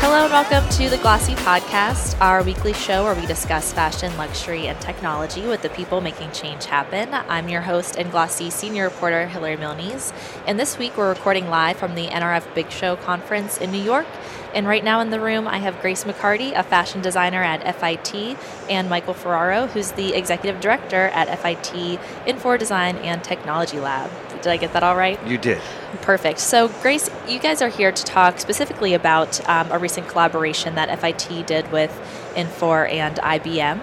Hello and welcome to the Glossy Podcast, our weekly show where we discuss fashion, luxury, and technology with the people making change happen. I'm your host and Glossy senior reporter, Hilary Milnes. And this week we're recording live from the NRF Big Show conference in New York. And right now in the room, I have Grace McCarty, a fashion designer at FIT, and Michael Ferraro, who's the executive director at FIT Infor Design and Technology Lab. Did I get that all right? You did. Perfect. So, Grace, you guys are here to talk specifically about um, a recent collaboration that FIT did with Infor and IBM.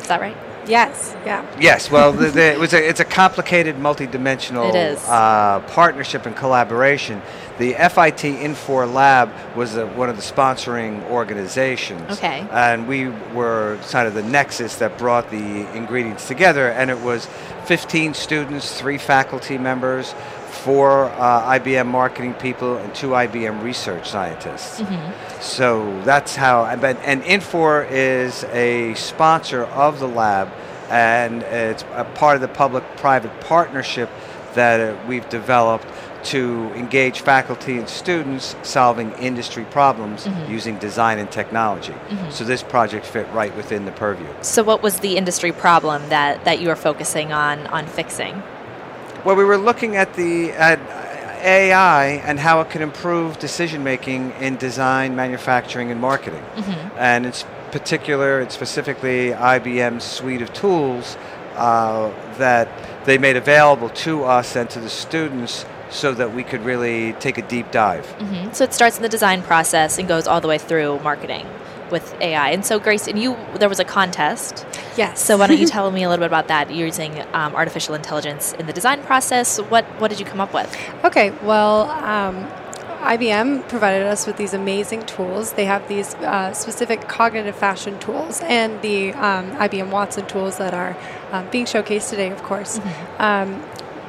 Is that right? Yes. Yeah. Yes. Well, the, the, it was a, it's a complicated, multidimensional. Uh, partnership and collaboration. The FIT Infor Lab was a, one of the sponsoring organizations. Okay. And we were kind of the nexus that brought the ingredients together, and it was 15 students, three faculty members, four uh, IBM marketing people, and two IBM research scientists. So that's how. And, but- and Infor is a sponsor of the lab, and it's a part of the public-private partnership that uh, we've developed to engage faculty and students solving industry problems using design and technology. So this project fit right within the purview. So, what was the industry problem that, that you were focusing on on fixing? Well, we were looking at the at AI and how it can improve decision making in design, manufacturing, and marketing. And in s- particular, and specifically IBM's suite of tools uh, that they made available to us and to the students so that we could really take a deep dive. hmm So, it starts in the design process and goes all the way through marketing with AI. And so, Grace, and you, there was a contest. Yes. So, why don't you tell me a little bit about that? You're using um, artificial intelligence in the design process. What what did you come up with? Okay. Well, um, IBM provided us with these amazing tools. They have these uh, specific cognitive fashion tools and the um, IBM Watson tools that are um, being showcased today, of course. Um,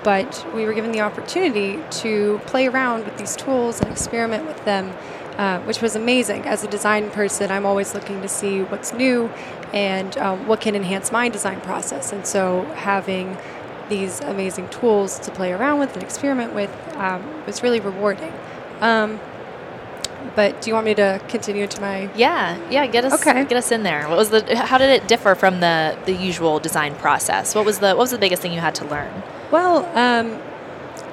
but we were given the opportunity to play around with these tools and experiment with them, uh, which was amazing. As a design person, I'm always looking to see what's new and um, what can enhance my design process. And so having these amazing tools to play around with and experiment with um, was really rewarding. Um, but do you want me to continue to my Yeah, yeah. Get us Okay. get us in there. What was the? How did it differ from the the usual design process? What was the What was the biggest thing you had to learn? Well, um,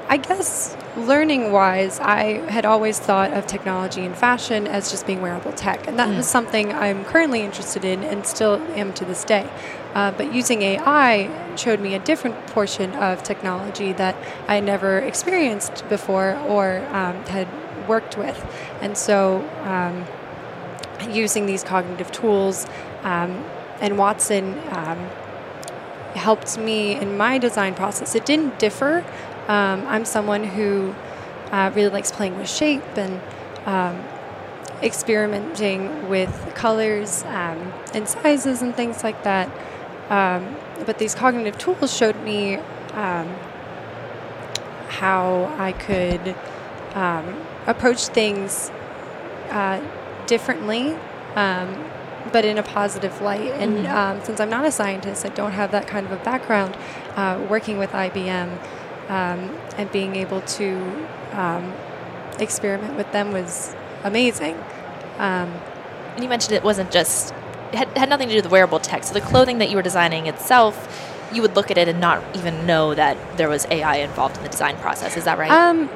I guess learning wise, I had always thought of technology and fashion as just being wearable tech. And that was something I'm currently interested in and still am to this day. Uh, but using AI showed me a different portion of technology that I never experienced before or um, had worked with. And so, um, using these cognitive tools, um, and Watson um, helped me in my design process. It didn't differ. Um, I'm someone who uh, really likes playing with shape and um, experimenting with colors um, and sizes and things like that. Um, but these cognitive tools showed me um, how I could um, approach things uh, differently, but in a positive light. And um, since I'm not a scientist, I don't have that kind of a background. Uh, working with IBM um, and being able to um, experiment with them was amazing. Um, And you mentioned it wasn't just it had, had nothing to do with wearable tech. So the clothing that you were designing itself, you would look at it and not even know that there was AI involved in the design process. Is that right? Um,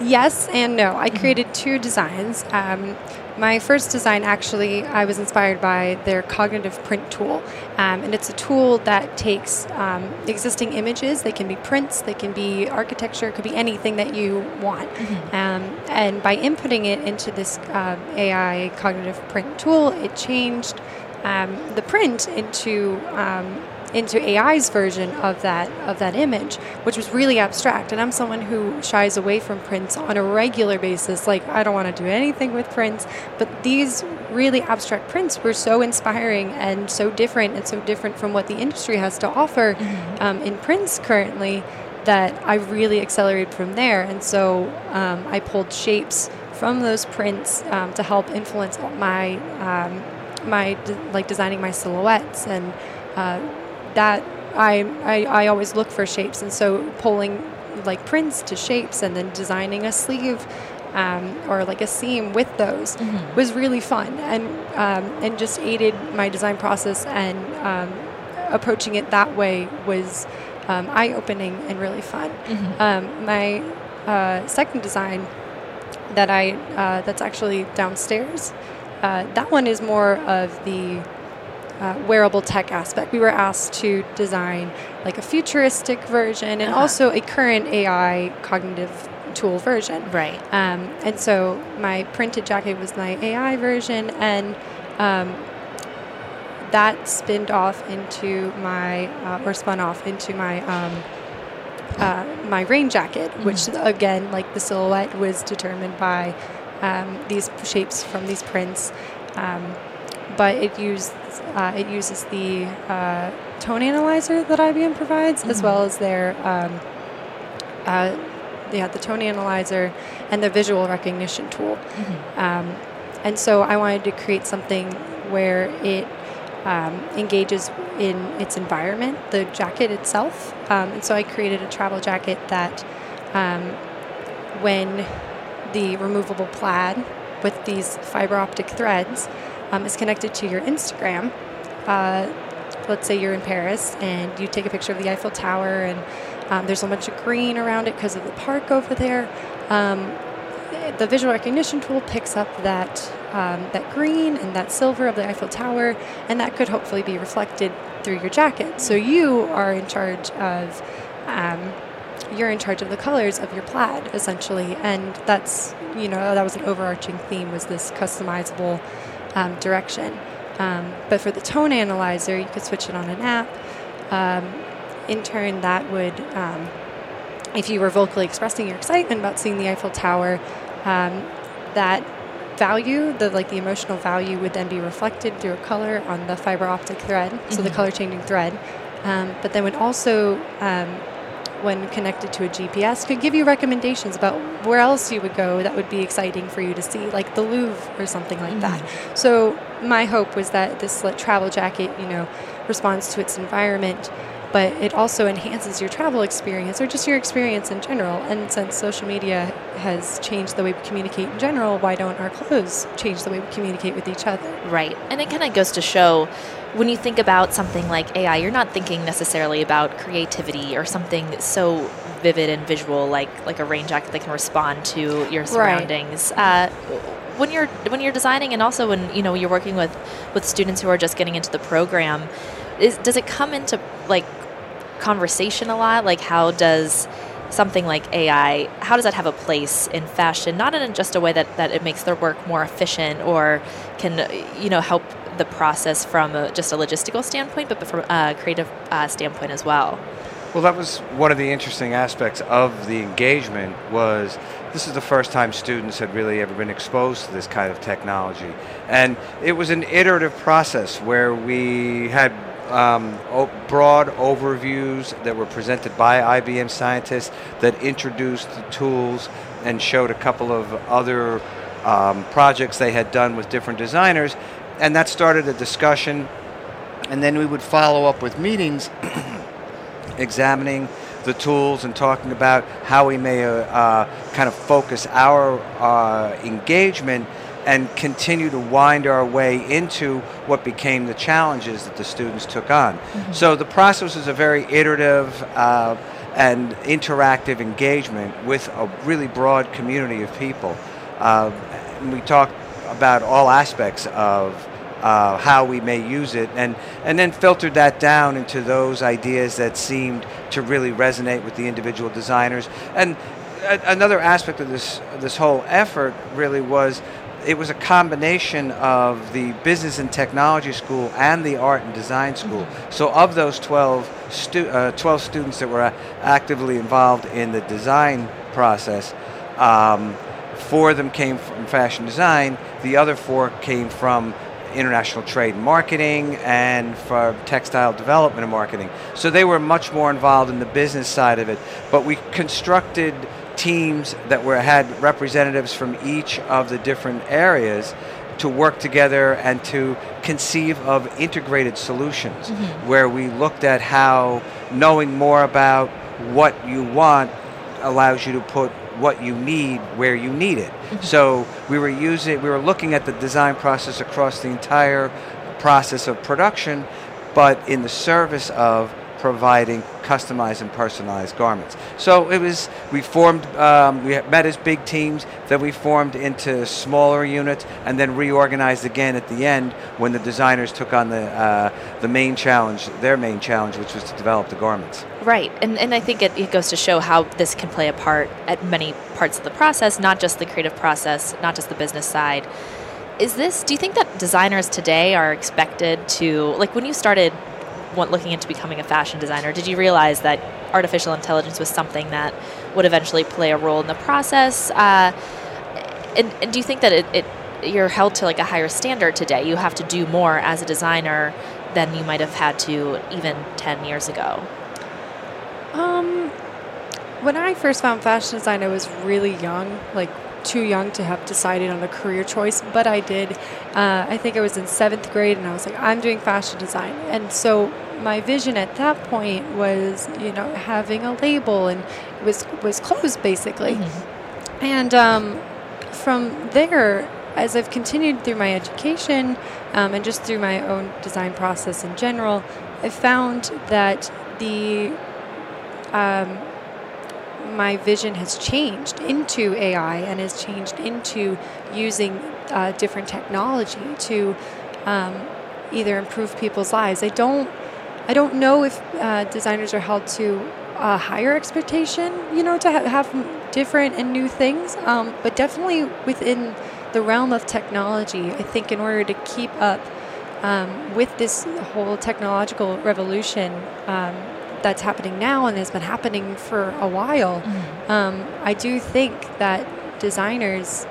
yes and no. I created two designs. Um, my first design, actually, I was inspired by their cognitive print tool. Um, and it's a tool that takes um, existing images, they can be prints, they can be architecture, it could be anything that you want. Um, and by inputting it into this uh, AI cognitive print tool, it changed um, the print into um, into AI's version of that of that image, which was really abstract. And I'm someone who shies away from prints on a regular basis. Like I don't want to do anything with prints, but these really abstract prints were so inspiring and so different and so different from what the industry has to offer um, in prints currently that I really accelerated from there. And so um, I pulled shapes from those prints um, to help influence my um, my de- like designing my silhouettes and uh, that I, I I always look for shapes and so pulling like prints to shapes and then designing a sleeve um, or like a seam with those Mm-hmm. was really fun and um, and just aided my design process and um, approaching it that way was um, eye opening and really fun. Mm-hmm. Um, my uh, second design that I uh, that's actually downstairs. Uh, that one is more of the uh, wearable tech aspect. We were asked to design like a futuristic version and Uh-huh. also a current AI cognitive tool version. Right. Um, and so my printed jacket was my AI version, and um, that spinned off into my, uh, or spun off into my, um, uh, my rain jacket, which again, like the silhouette, was determined by um, these shapes from these prints. Um, but it used uh, it uses the uh, tone analyzer that IBM provides, as well as their um, uh, they had the tone analyzer and the visual recognition tool. Um, and so I wanted to create something where it um, engages in its environment, the jacket itself. Um, and so I created a travel jacket that, um, when the removable plaid with these fiber optic threads um, is connected to your Instagram, uh, let's say you're in Paris and you take a picture of the Eiffel Tower and um, there's a bunch of green around it because of the park over there. Um, the visual recognition tool picks up that um, that green and that silver of the Eiffel Tower, and that could hopefully be reflected through your jacket. So you are in charge of um, you're in charge of the colors of your plaid essentially, and that's you know that was an overarching theme was this customizable um, direction. Um, but for the tone analyzer, you could switch it on an app. Um, in turn, that would um, if you were vocally expressing your excitement about seeing the Eiffel Tower, um, that value, the like the emotional value, would then be reflected through a color on the fiber optic thread, so the color changing thread. Um, but then would also, um, when connected to a GPS, could give you recommendations about where else you would go that would be exciting for you to see, like the Louvre or something like that. Mm-hmm. So my hope was that this travel jacket, you know, responds to its environment but it also enhances your travel experience or just your experience in general. And since social media has changed the way we communicate in general, why don't our clothes change the way we communicate with each other? Right. And it kind of goes to show when you think about something like AI, you're not thinking necessarily about creativity or something so vivid and visual like like a rain jacket that can respond to your surroundings. Uh, when you're when you're designing and also when you know you're working with with students who are just getting into the program, is does it come into like conversation a lot? Like how does something like AI, how does that have a place in fashion? Not in just a way that, that it makes their work more efficient or can, you know, help the process from a, just a logistical standpoint, but from a creative uh, standpoint as well. Well, that was one of the interesting aspects of the engagement was this is the first time students had really ever been exposed to this kind of technology. And it was an iterative process where we had um, broad overviews that were presented by IBM scientists that introduced the tools and showed a couple of other um, projects they had done with different designers. And that started a discussion. And then we would follow up with meetings examining the tools and talking about how we may uh, uh, kind of focus our uh, engagement and continue to wind our way into what became the challenges that the students took on. So the process is a very iterative uh, and interactive engagement with a really broad community of people. Uh, and we talk about all aspects of uh, how we may use it, and and then filtered that down into those ideas that seemed to really resonate with the individual designers. And a- another aspect of this this whole effort really was. It was a combination of the business and technology school and the art and design school. So, of those 12, stu- uh, 12 students that were actively involved in the design process, um, four of them came from fashion design, the other four came from international trade and marketing and for textile development and marketing. So they were much more involved in the business side of it. But we constructed teams that were had representatives from each of the different areas to work together and to conceive of integrated solutions Mm-hmm. where we looked at how knowing more about what you want allows you to put what you need where you need it. So we were using we were looking at the design process across the entire process of production but in the service of providing customized and personalized garments. So it was we formed um, we met as big teams, then we formed into smaller units, and then reorganized again at the end when the designers took on the uh, the main challenge, their main challenge, which was to develop the garments. Right, and and I think it, it goes to show how this can play a part at many parts of the process, not just the creative process, not just the business side. Is this? Do you think that designers today are expected to like when you started looking into becoming a fashion designer? Did you realize that artificial intelligence was something that would eventually play a role in the process? Uh, and, and do you think that it, it you're held to like a higher standard today? You have to do more as a designer than you might have had to even ten years ago. Um, when I first found fashion design, I was really young, like too young to have decided on a career choice, but I did. Uh, I think I was in seventh grade, and I was like, I'm doing fashion design, and so my vision at that point was, you know, having a label, and it was was clothes basically, and um, from there. As I've continued through my education um, and just through my own design process in general, I found that the um, my vision has changed into AI and has changed into using uh, different technology to um, either improve people's lives. I don't, I don't know if uh, designers are held to a higher expectation, you know, to ha- have different and new things, um, but definitely within the realm of technology. I think in order to keep up um, with this whole technological revolution um, that's happening now and has been happening for a while, um, I do think that designers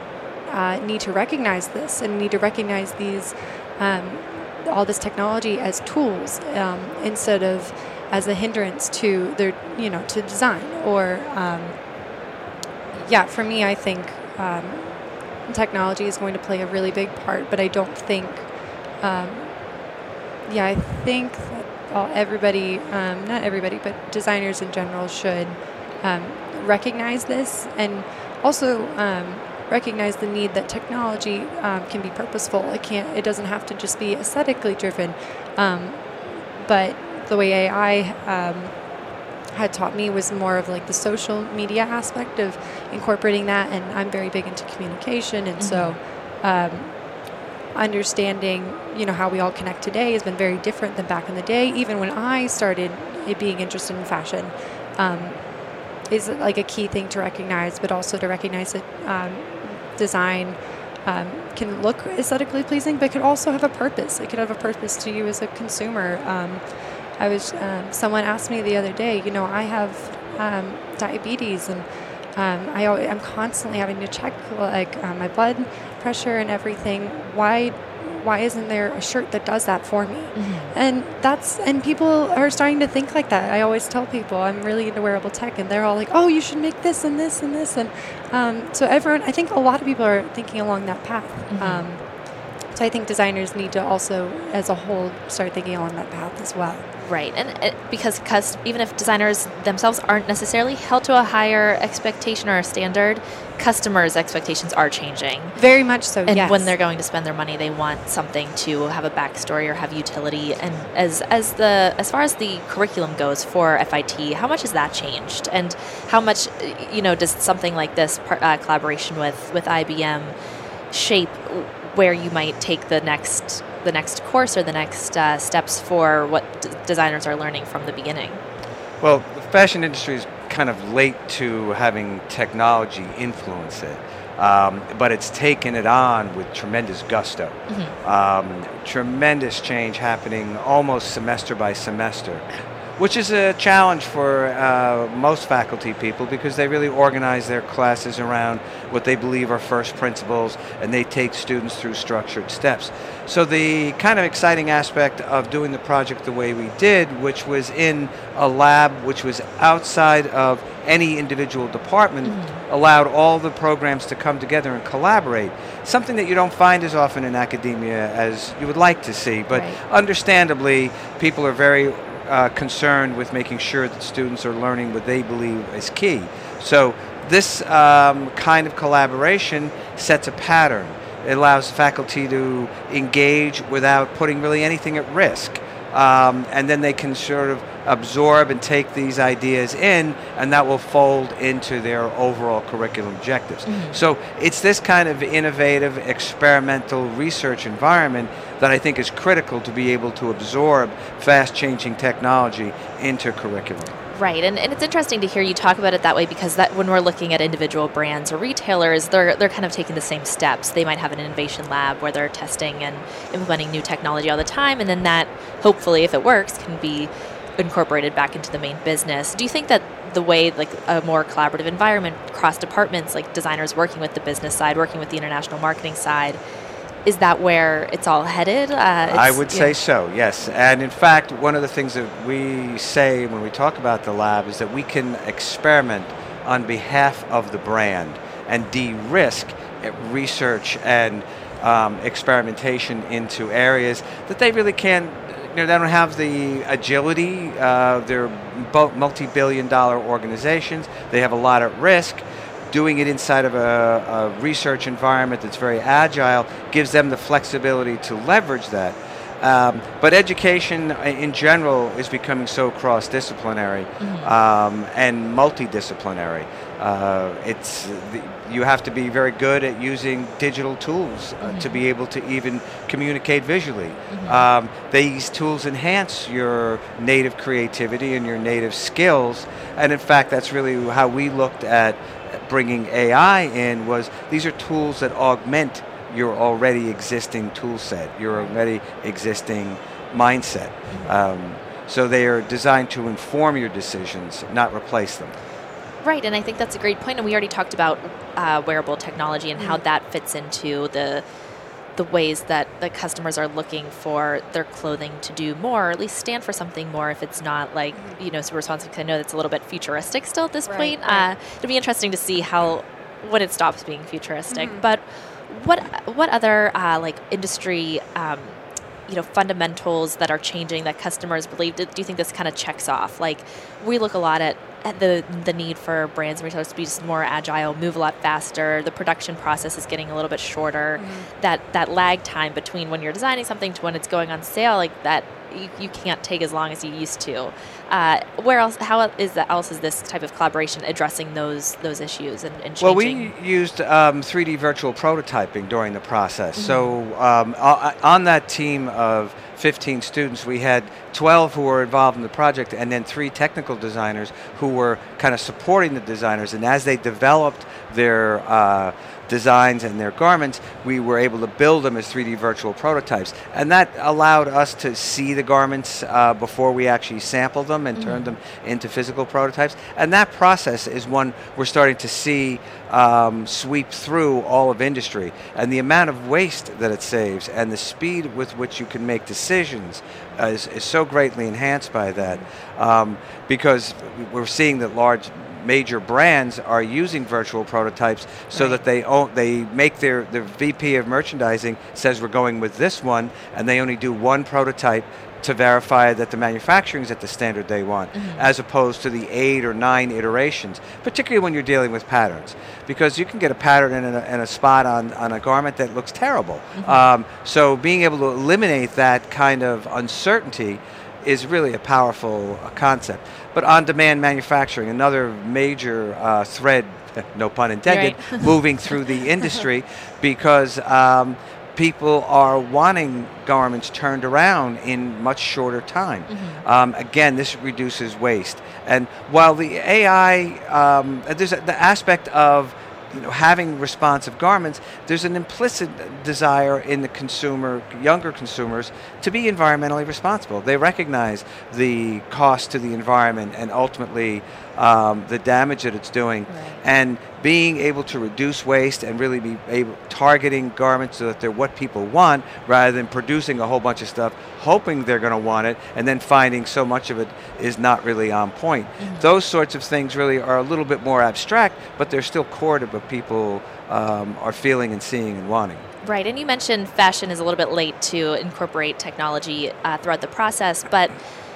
uh, need to recognize this and need to recognize these um, all this technology as tools um, instead of as a hindrance to their you know to design or um, yeah for me I think um, technology is going to play a really big part but I don't think um, yeah I think all, everybody um, not everybody but designers in general should um, recognize this and also um, recognize the need that technology um, can be purposeful. It can't. It doesn't have to just be aesthetically driven. Um, but the way AI um, had taught me was more of like the social media aspect of incorporating that, and I'm very big into communication, and so. Understanding you know how we all connect today has been very different than back in the day. Even when i started being interested in fashion um, is like a key thing to recognize but also to recognize that um, design um, can look aesthetically pleasing but could also have a purpose. It could have a purpose to you as a consumer. Um, i was um, someone asked me the other day you know i have um, diabetes and um, I, al- I'm constantly having to check like uh, my blood pressure and everything. Why, why isn't there a shirt that does that for me? And that's and people are starting to think like that. I always tell people I'm really into wearable tech, and they're all like, "Oh, you should make this and this and this." And um, so everyone, I think a lot of people are thinking along that path. Um, so I think designers need to also, as a whole, start thinking along that path as well. Right, and it, because cus- even if designers themselves aren't necessarily held to a higher expectation or a standard, customers' expectations are changing. Very much so. And yes. when they're going to spend their money, they want something to have a backstory or have utility. And as as the as far as the curriculum goes for FIT, how much has that changed? And how much, uh, you know, does something like this uh, collaboration with with IBM shape where you might take the next the next course or the next uh, steps for what d- designers are learning from the beginning? Well, the fashion industry is kind of late to having technology influence it. Um, but it's taken it on with tremendous gusto. Um, tremendous change happening almost semester by semester. Which is a challenge for uh, most faculty people because they really organize their classes around what they believe are first principles and they take students through structured steps. So the kind of exciting aspect of doing the project the way we did, which was in a lab which was outside of any individual department, mm-hmm. allowed all the programs to come together and collaborate. Something that you don't find as often in academia as you would like to see. But right. understandably, people are very uh, concerned with making sure that students are learning what they believe is key. So this um, kind of collaboration sets a pattern. It allows faculty to engage without putting really anything at risk. Um, and then they can sort of absorb and take these ideas in, and that will fold into their overall curriculum objectives. Mm-hmm. So it's this kind of innovative, experimental research environment that I think is critical to be able to absorb fast changing technology into curriculum. Right, and, and it's interesting to hear you talk about it that way because that when we're looking at individual brands or retailers, they're they're kind of taking the same steps. They might have an innovation lab where they're testing and implementing new technology all the time, and then that hopefully, if it works, can be incorporated back into the main business. Do you think that the way like a more collaborative environment cross departments, like designers working with the business side, working with the international marketing side, is that where it's all headed? Uh, I would say know. so, yes. And in fact, one of the things that we say when we talk about the lab is that we can experiment on behalf of the brand and de risk research and um, experimentation into areas that they really can't. You know, they don't have the agility. Uh, they're multi-billion dollar organizations. They have a lot at risk doing it inside of a, a, research environment that's very agile gives them the flexibility to leverage that. Um, but education in general is becoming so cross-disciplinary mm-hmm. um, and multidisciplinary. Uh, it's the, you have to be very good at using digital tools uh, mm-hmm. to be able to even communicate visually. Mm-hmm. Um, these tools enhance your native creativity and your native skills, and in fact, that's really how we looked at bringing AI in was these are tools that augment your already existing tool set, your already existing mindset. Um, so they are designed to inform your decisions, not replace them. Right, and I think that's a great point. And we already talked about uh, wearable technology and how mm-hmm. that fits into the the ways that the customers are looking for their clothing to do more, or at least stand for something more if it's not like, mm-hmm. you know, super responsive. Cause I know that's a little bit futuristic still at this right, point. Right. Uh, it'll be interesting to see how, when it stops being futuristic. Mm-hmm. But what, what other uh, like industry, um, you know, fundamentals that are changing that customers believe, do, do you think this kind of checks off? Like, we look a lot at the the need for brands and retailers to be just more agile, move a lot faster. The production process is getting a little bit shorter. Mm-hmm. That that lag time between when you're designing something to when it's going on sale, like that, you, you can't take as long as you used to. Uh, where else? How is that? Else is this type of collaboration addressing those those issues and, and Well, we used um, 3D virtual prototyping during the process. Mm-hmm. So um, on that team of 15 students, we had 12 who were involved in the project and then three technical designers who were kind of supporting the designers. And as they developed their uh, designs and their garments, we were able to build them as 3D virtual prototypes. And that allowed us to see the garments uh, before we actually sampled them and mm-hmm. turned them into physical prototypes. And that process is one we're starting to see um, sweep through all of industry. And the amount of waste that it saves and the speed with which you can make decisions uh, is, is so greatly enhanced by that. Um, because we're seeing that large major brands are using virtual prototypes so right. that they own, they make their the VP of merchandising says we're going with this one, and they only do one prototype to verify that the manufacturing is at the standard they want, mm-hmm. as opposed to the eight or nine iterations, particularly when you're dealing with patterns. Because you can get a pattern in a, in a spot on, on a garment that looks terrible. Mm-hmm. Um, so being able to eliminate that kind of uncertainty is really a powerful uh, concept. But on-demand manufacturing, another major uh, thread, no pun intended, right. moving through the industry because um, people are wanting garments turned around in much shorter time. Mm-hmm. Um, again, this reduces waste. And while the AI, um, there's a, the aspect of you know, having responsive garments, there's an implicit desire in the consumer, younger consumers, to be environmentally responsible. They recognize the cost to the environment and ultimately um, the damage that it's doing, Right. and being able to reduce waste and really be able targeting garments so that they're what people want, rather than producing a whole bunch of stuff, hoping they're going to want it, and then finding so much of it is not really on point. Those sorts of things really are a little bit more abstract, but they're still core to what people um, are feeling and seeing and wanting. Right, and you mentioned fashion is a little bit late to incorporate technology uh, throughout the process, but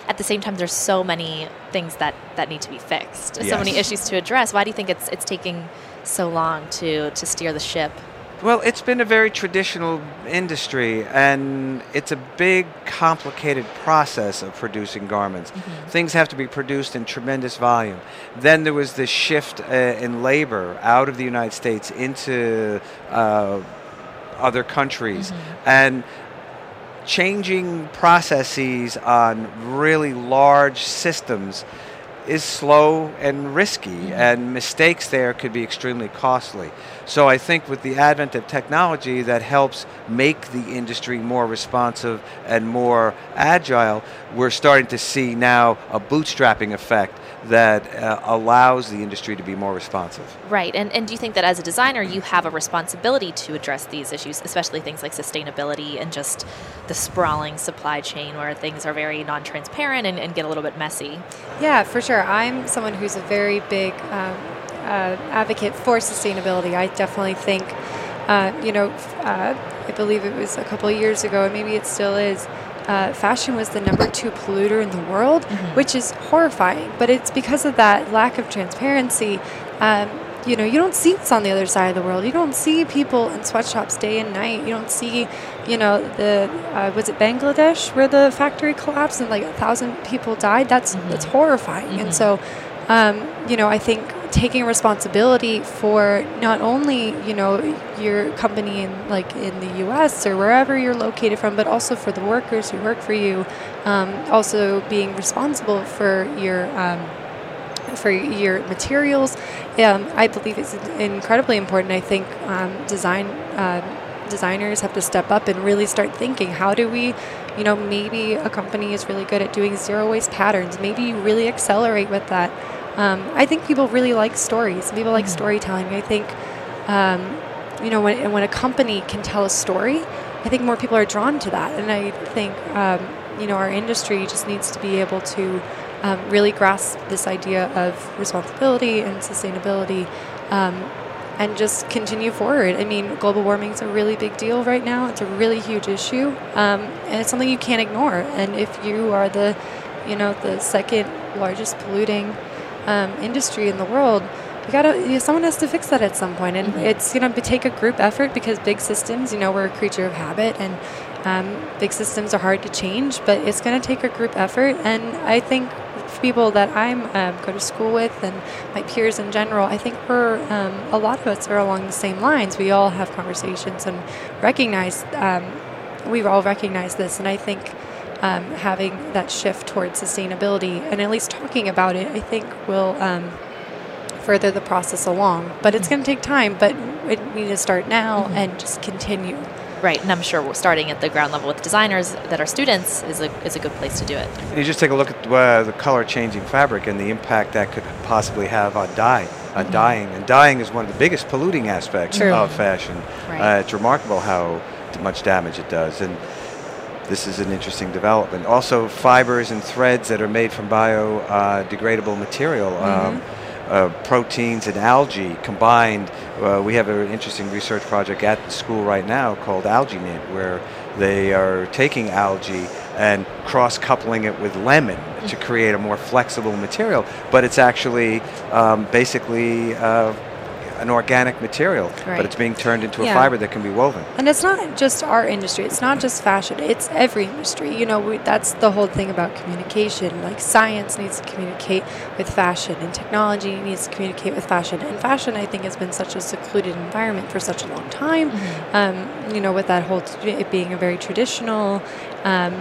at the same time, there's so many things that, that need to be fixed, so many issues to address. Why do you think it's it's taking so long to to steer the ship? Well, it's been a very traditional industry, and it's a big, complicated process of producing garments. Things have to be produced in tremendous volume. Then there was this shift uh, in labor out of the United States into uh, other countries, and changing processes on really large systems is slow and risky, mm-hmm. and mistakes there could be extremely costly. So I think with the advent of technology that helps make the industry more responsive and more agile, we're starting to see now a bootstrapping effect that uh, allows the industry to be more responsive. Right, and and do you think that as a designer, you have a responsibility to address these issues, especially things like sustainability and just the sprawling supply chain where things are very non-transparent and, and get a little bit messy? Yeah, for sure. I'm someone who's a very big um, uh, advocate for sustainability. I definitely think, uh, you know, uh, I believe it was a couple of years ago, and maybe it still is. Uh, fashion was the number two polluter in the world, which is horrifying. But it's because of that lack of transparency. Um, you know, you don't see what's on the other side of the world. You don't see people in sweatshops day and night. You don't see, you know, the uh, was it Bangladesh where the factory collapsed and like a thousand people died. That's that's horrifying. And so, um, you know, I think taking responsibility for not only you know your company in like in the U.S. or wherever you're located from, but also for the workers who work for you. Um, also being responsible for your um, for your materials, um, I believe is incredibly important. I think um, design uh, designers have to step up and really start thinking: How do we, you know, maybe a company is really good at doing zero waste patterns. Maybe you really accelerate with that. Um, I think people really like stories. People like storytelling. I think, um, you know, when when a company can tell a story, I think more people are drawn to that. And I think, um, you know, our industry just needs to be able to um, really grasp this idea of responsibility and sustainability. Um, and just continue forward. I mean, global warming is a really big deal right now. It's a really huge issue, um, and it's something you can't ignore. And if you are the, you know, the second largest polluting um, industry in the world, you gotta. You, someone has to fix that at some point, and it's gonna be, take a group effort because big systems. You know, we're a creature of habit, and um, big systems are hard to change. But it's gonna take a group effort, and I think people that I'm um, go to school with and my peers in general, I think we're um, a lot of us are along the same lines. We all have conversations and recognize um, we've all recognized this, and I think um, having that shift towards sustainability and at least talking about it, I think will um, further the process along. But it's going to take time. But we need to start now and just continue. Right, and I'm sure we're starting at the ground level with designers that are students is a is a good place to do it. You just take a look at uh, the color changing fabric and the impact that could possibly have on dye, on dyeing. And dyeing is one of the biggest polluting aspects True. of fashion. Right. Uh, it's remarkable how much damage it does. And this is an interesting development. Also, fibers and threads that are made from biodegradable material. Um, uh, proteins and algae combined. Uh, we have an interesting research project at the school right now called AlgiKnit, where they are taking algae and cross-coupling it with lemon to create a more flexible material. But it's actually um, basically uh, an organic material, Right. but it's being turned into a fiber that can be woven. And it's not just our industry. It's not just fashion. It's every industry. You know, we, that's the whole thing about communication. Like science needs to communicate with fashion, and technology needs to communicate with fashion. And fashion, I think, has been such a secluded environment for such a long time. Um, you know, with that whole t- it being a very traditional, um,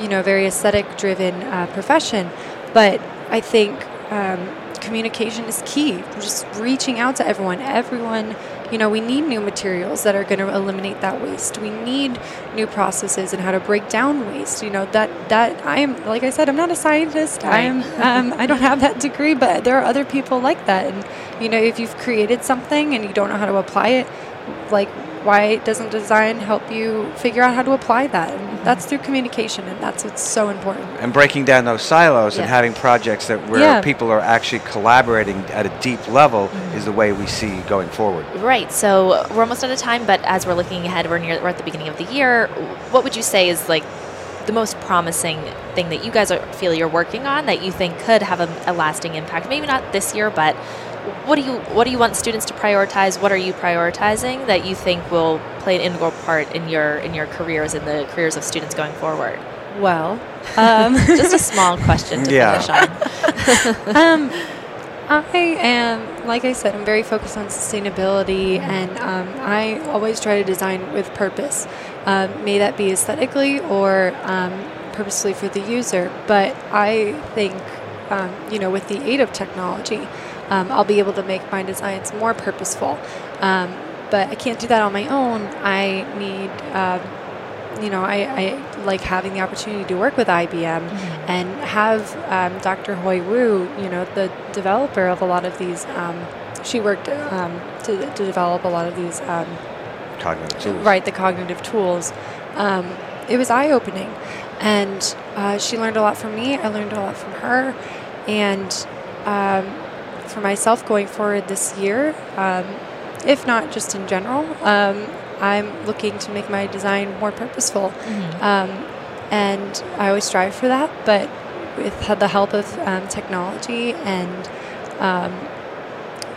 you know, very aesthetic-driven uh, profession. But I think. Um, communication is key. Just reaching out to everyone. Everyone, you know, we need new materials that are going to eliminate that waste. We need new processes and how to break down waste. You know, that that I am like I said, I'm not a scientist. I am um, I don't have that degree, but there are other people like that. And you know, if you've created something and you don't know how to apply it, like why doesn't design help you figure out how to apply that? And mm-hmm. that's through communication, and that's what's so important. And breaking down those silos and having projects that where Yeah. people are actually collaborating at a deep level mm-hmm. is the way we see going forward. Right. So we're almost out of time, but as we're looking ahead, we're near we're at the beginning of the year. What would you say is like the most promising thing that you guys are, feel you're working on that you think could have a, a lasting impact? Maybe not this year, but what do you what do you want students to prioritize? What are you prioritizing that you think will play an integral part in your in your careers and the careers of students going forward? Well, um, Just a small question to Yeah. finish on. um, I am, like I said, I'm very focused on sustainability, and um, I always try to design with purpose. Um, may that be aesthetically or um, purposely for the user. But I think, um, you know, with the aid of technology, um, I'll be able to make my designs more purposeful. Um, but I can't do that on my own. I need. Um, you know, I, I like having the opportunity to work with IBM and have um, Dr. Hui Wu, you know, the developer of a lot of these. Um, she worked um, to, to develop a lot of these, um, Cognitive tools. right, the cognitive tools. Um, it was eye opening. And uh, she learned a lot from me. I learned a lot from her. And um, for myself going forward this year, um, if not just in general, um, I'm looking to make my design more purposeful. Um, and I always strive for that, but with the help of um, technology and um,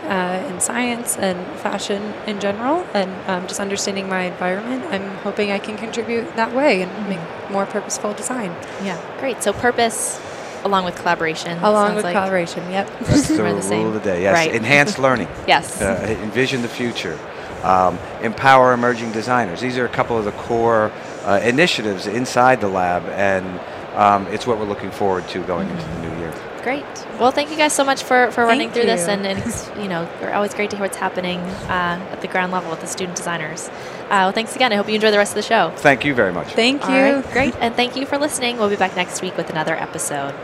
uh, in science and fashion in general, and um, just understanding my environment, I'm hoping I can contribute that way and make more purposeful design. Yeah, great. So purpose, along with collaboration, Along with like. collaboration, yep. That's the We're the rule same. of the day. Yes. Right. Enhanced learning. Yes. uh, envision the future, um, empower emerging designers. These are a couple of the core uh, initiatives inside the lab, and um, it's what we're looking forward to going into the new year. Great. Well, thank you guys so much for, for running Thank through this, and, and it's you know we're always great to hear what's happening uh, at the ground level with the student designers. Uh, well, thanks again. I hope you enjoy the rest of the show. Thank you very much. Thank you. right, great, and thank you for listening. We'll be back next week with another episode.